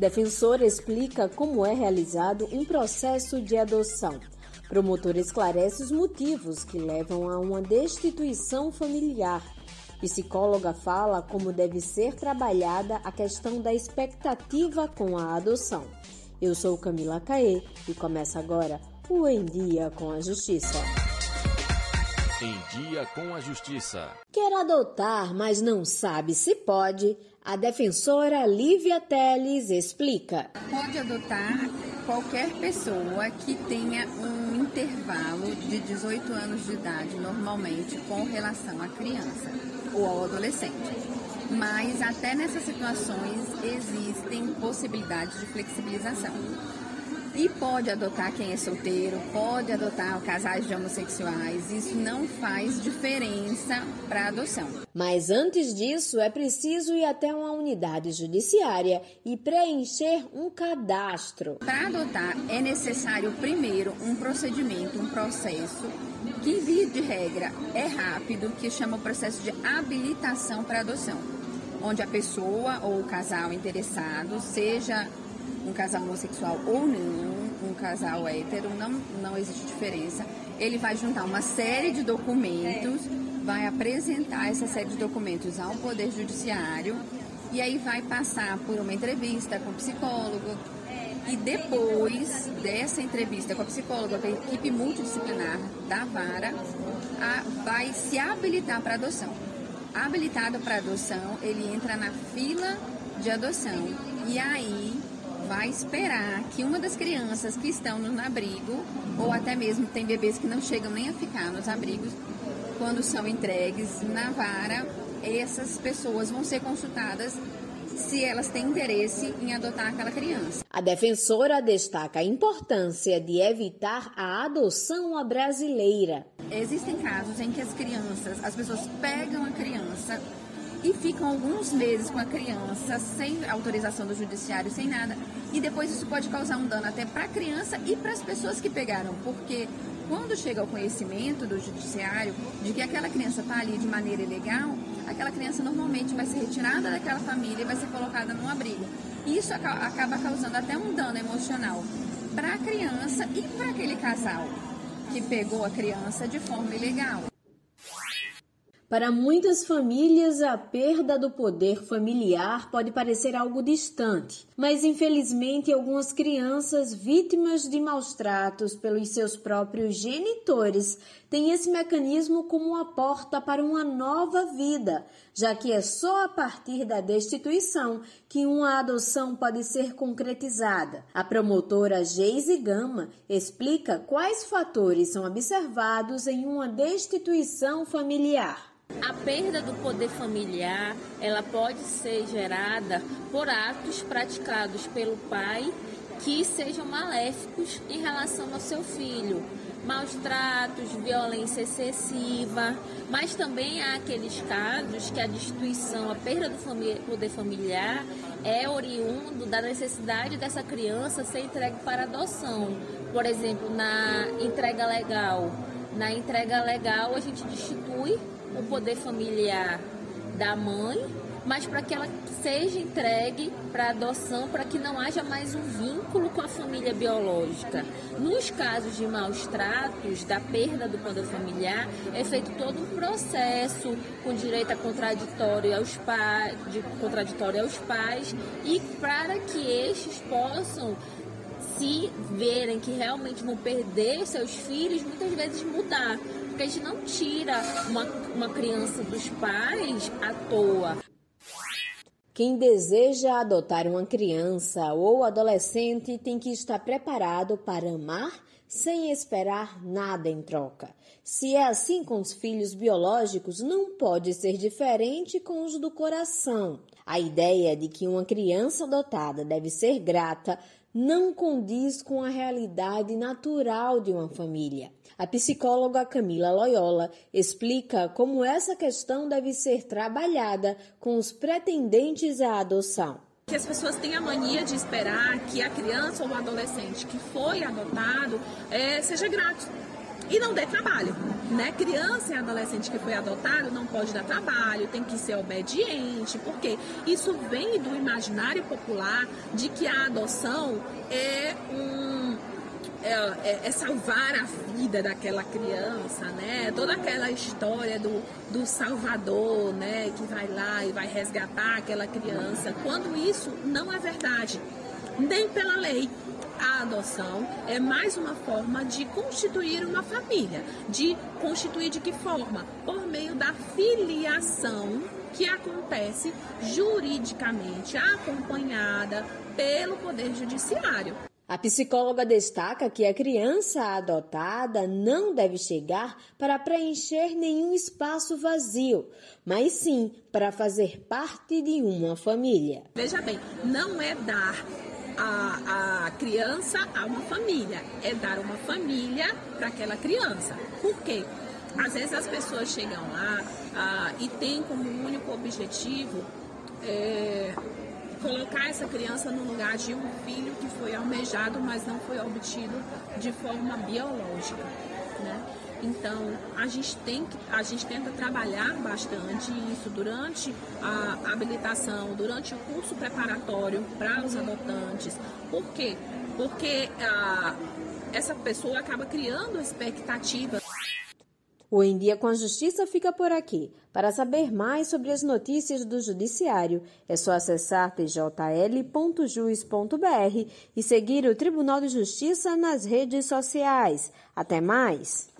Defensor explica como é realizado um processo de adoção. Promotor esclarece os motivos que levam a uma destituição familiar. Psicóloga fala como deve ser trabalhada a questão da expectativa com a adoção. Eu sou Camila Caê e começa agora o Em Dia com a Justiça. Em Dia com a Justiça. Quer adotar, mas não sabe se pode? A defensora Lívia Teles explica. Pode adotar qualquer pessoa que tenha um intervalo de 18 anos de idade, normalmente, com relação à criança ou ao adolescente. Mas até nessas situações existem possibilidades de flexibilização. E pode adotar quem é solteiro, pode adotar casais de homossexuais. Isso não faz diferença para a adoção. Mas antes disso, é preciso ir até uma unidade judiciária e preencher um cadastro. Para adotar, é necessário primeiro um procedimento, um processo que, via de regra, é rápido, que chama o processo de habilitação para adoção, onde a pessoa ou o casal interessado, seja um casal homossexual ou não, um casal hétero, não, não existe diferença. Ele vai juntar uma série de documentos, vai apresentar essa série de documentos ao Poder Judiciário e aí vai passar por uma entrevista com o psicólogo. E depois dessa entrevista com a psicóloga, com a equipe multidisciplinar da vara, a, vai se habilitar para adoção. Habilitado para adoção, ele entra na fila de adoção. E aí vai esperar que uma das crianças que estão no abrigo, ou até mesmo tem bebês que não chegam nem a ficar nos abrigos, quando são entregues na vara, essas pessoas vão ser consultadas se elas têm interesse em adotar aquela criança. A defensora destaca a importância de evitar a adoção à brasileira. Existem casos em que as crianças, as pessoas pegam a criança e ficam alguns meses com a criança sem autorização do judiciário, sem nada. E depois isso pode causar um dano até para a criança e para as pessoas que pegaram, porque quando chega ao conhecimento do judiciário de que aquela criança está ali de maneira ilegal, aquela criança normalmente vai ser retirada daquela família e vai ser colocada num abrigo. E isso acaba causando até um dano emocional para a criança e para aquele casal que pegou a criança de forma ilegal. Para muitas famílias, a perda do poder familiar pode parecer algo distante, mas infelizmente algumas crianças vítimas de maus tratos pelos seus próprios genitores têm esse mecanismo como uma porta para uma nova vida, já que é só a partir da destituição que uma adoção pode ser concretizada. A promotora Geise Gama explica quais fatores são observados em uma destituição familiar. A perda do poder familiar, ela pode ser gerada por atos praticados pelo pai que sejam maléficos em relação ao seu filho. Maus tratos, violência excessiva, mas também há aqueles casos que a destituição, a perda do poder familiar é oriundo da necessidade dessa criança ser entregue para adoção. Por exemplo, na entrega legal. Na entrega legal, a gente destitui o poder familiar da mãe, mas para que ela seja entregue para adoção, para que não haja mais um vínculo com a família biológica. Nos casos de maus tratos, da perda do poder familiar, é feito todo um processo com direito a contraditório aos pais, de contraditório aos pais e para que estes possam se verem que realmente vão perder seus filhos, muitas vezes mudar porque a gente não tira uma, uma criança dos pais à toa. Quem deseja adotar uma criança ou adolescente tem que estar preparado para amar sem esperar nada em troca. Se é assim com os filhos biológicos, não pode ser diferente com os do coração. A ideia de que uma criança adotada deve ser grata não condiz com a realidade natural de uma família. A psicóloga Camila Loyola explica como essa questão deve ser trabalhada com os pretendentes à adoção que as pessoas têm a mania de esperar que a criança ou o adolescente que foi adotado é, seja grato e não dê trabalho. Né? Criança e adolescente que foi adotado não pode dar trabalho, tem que ser obediente, porque isso vem do imaginário popular de que a adoção é um é, é, é, salvar a vida daquela criança, né? Toda aquela história do, do salvador, né? Que vai lá e vai resgatar aquela criança, quando isso não é verdade, nem pela lei a adoção é mais uma forma de constituir uma família. De constituir de que forma? Por meio da filiação que acontece juridicamente acompanhada pelo Poder Judiciário. A psicóloga destaca que a criança adotada não deve chegar para preencher nenhum espaço vazio, mas sim para fazer parte de uma família. Veja bem, não é dar a, a criança a uma família, é dar uma família para aquela criança. Por quê? Às vezes as pessoas chegam lá ah, e têm como único objetivo é, colocar essa criança no lugar de um filho que foi almejado, mas não foi obtido de forma biológica. Né? Então, a gente, tem que, a gente tenta trabalhar bastante isso durante a habilitação, durante o curso preparatório para os adotantes. Por quê? Porque ah, essa pessoa acaba criando expectativas. O Em Dia com a Justiça fica por aqui. Para saber mais sobre as notícias do Judiciário, é só acessar tjl.jus.br e seguir o Tribunal de Justiça nas redes sociais. Até mais!